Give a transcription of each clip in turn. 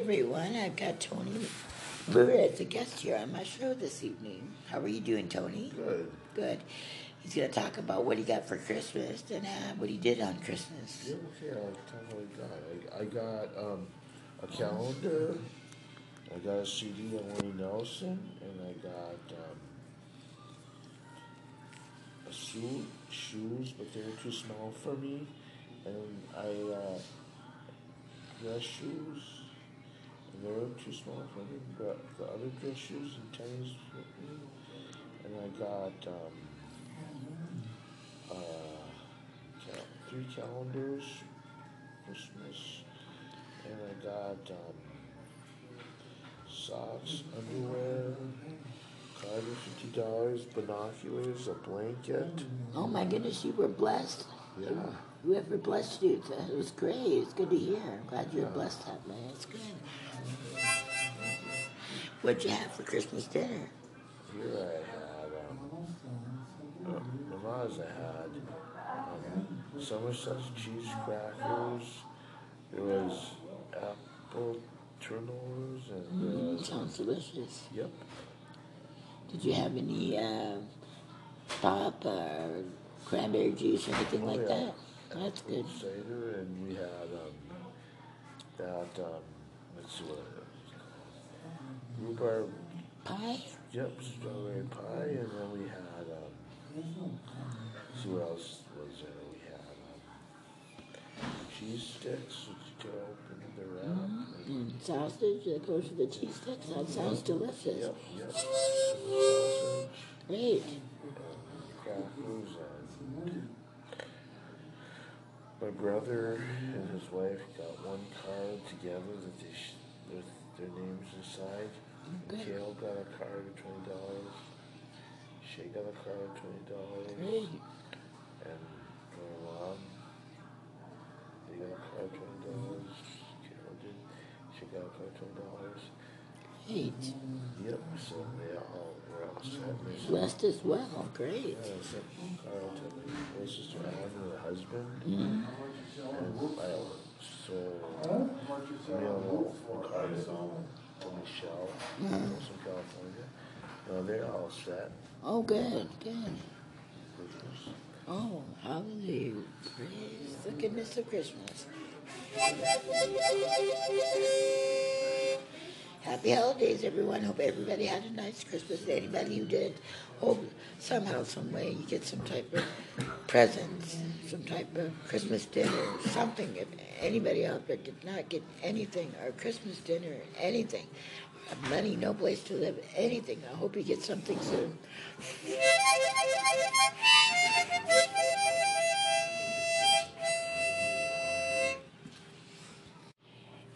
everyone. I've got Tony Brewer as a guest here on my show this evening. How are you doing, Tony? Good. Good. He's going to talk about what he got for Christmas and uh, what he did on Christmas. Yeah, okay, I'll tell you what I got. I, I got um, a calendar, I got a CD of Willie Nelson, and I got um, a suit, shoes, but they were too small for me. And I uh, dress shoes, and they were too small for me. But the other dress shoes and tennis for me. And I got um, uh, three calendars, Christmas, and I got um, socks, underwear, card of fifty dollars, binoculars, a blanket. Oh my goodness, you were blessed. Yeah. Whoever blessed you, it was great. It's good to hear. I'm glad you were blessed that man. It's good. What'd you have for Christmas dinner? Here I had um, uh, Mama's. I had um, Somerset cheese crackers. There was apple turnovers and Mm, uh, sounds delicious. yep. Did you have any uh, pop or cranberry juice or anything Oh, like yeah. that? That's good. cider, and we had um, that um, let's see what it. Rhubarb, Pie? yep, strawberry pie, and then we had um, see what else was there? We had um, cheese sticks, which you open the wrap. and- And sausage that goes with the cheese sticks. That sounds delicious. Yep, yep. Sausage, Great. My brother and his wife got one card together that they sh- with their names inside. Kale got a card of twenty dollars. Shay got a card of twenty dollars. And my mom, they got a card of twenty dollars. Carol did. She got a card of twenty dollars. Great. Yep. So they all Blessed as well. Great. yeah, Carl uh, my sister and her husband. And I so we all um, know Carl to Michelle, also in California. No, they're all set. Oh, good. Good. Oh, hallelujah. Praise the goodness of Christmas. Happy holidays, everyone. Hope everybody had a nice Christmas. Anybody who did, hope somehow, some way, you get some type of presents, some type of Christmas dinner, something. If anybody out there did not get anything, or Christmas dinner, anything, money, no place to live, anything, I hope you get something soon.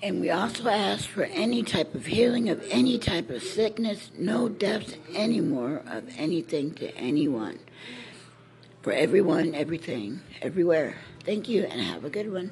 And we also ask for any type of healing of any type of sickness, no deaths anymore of anything to anyone. For everyone, everything, everywhere. Thank you and have a good one.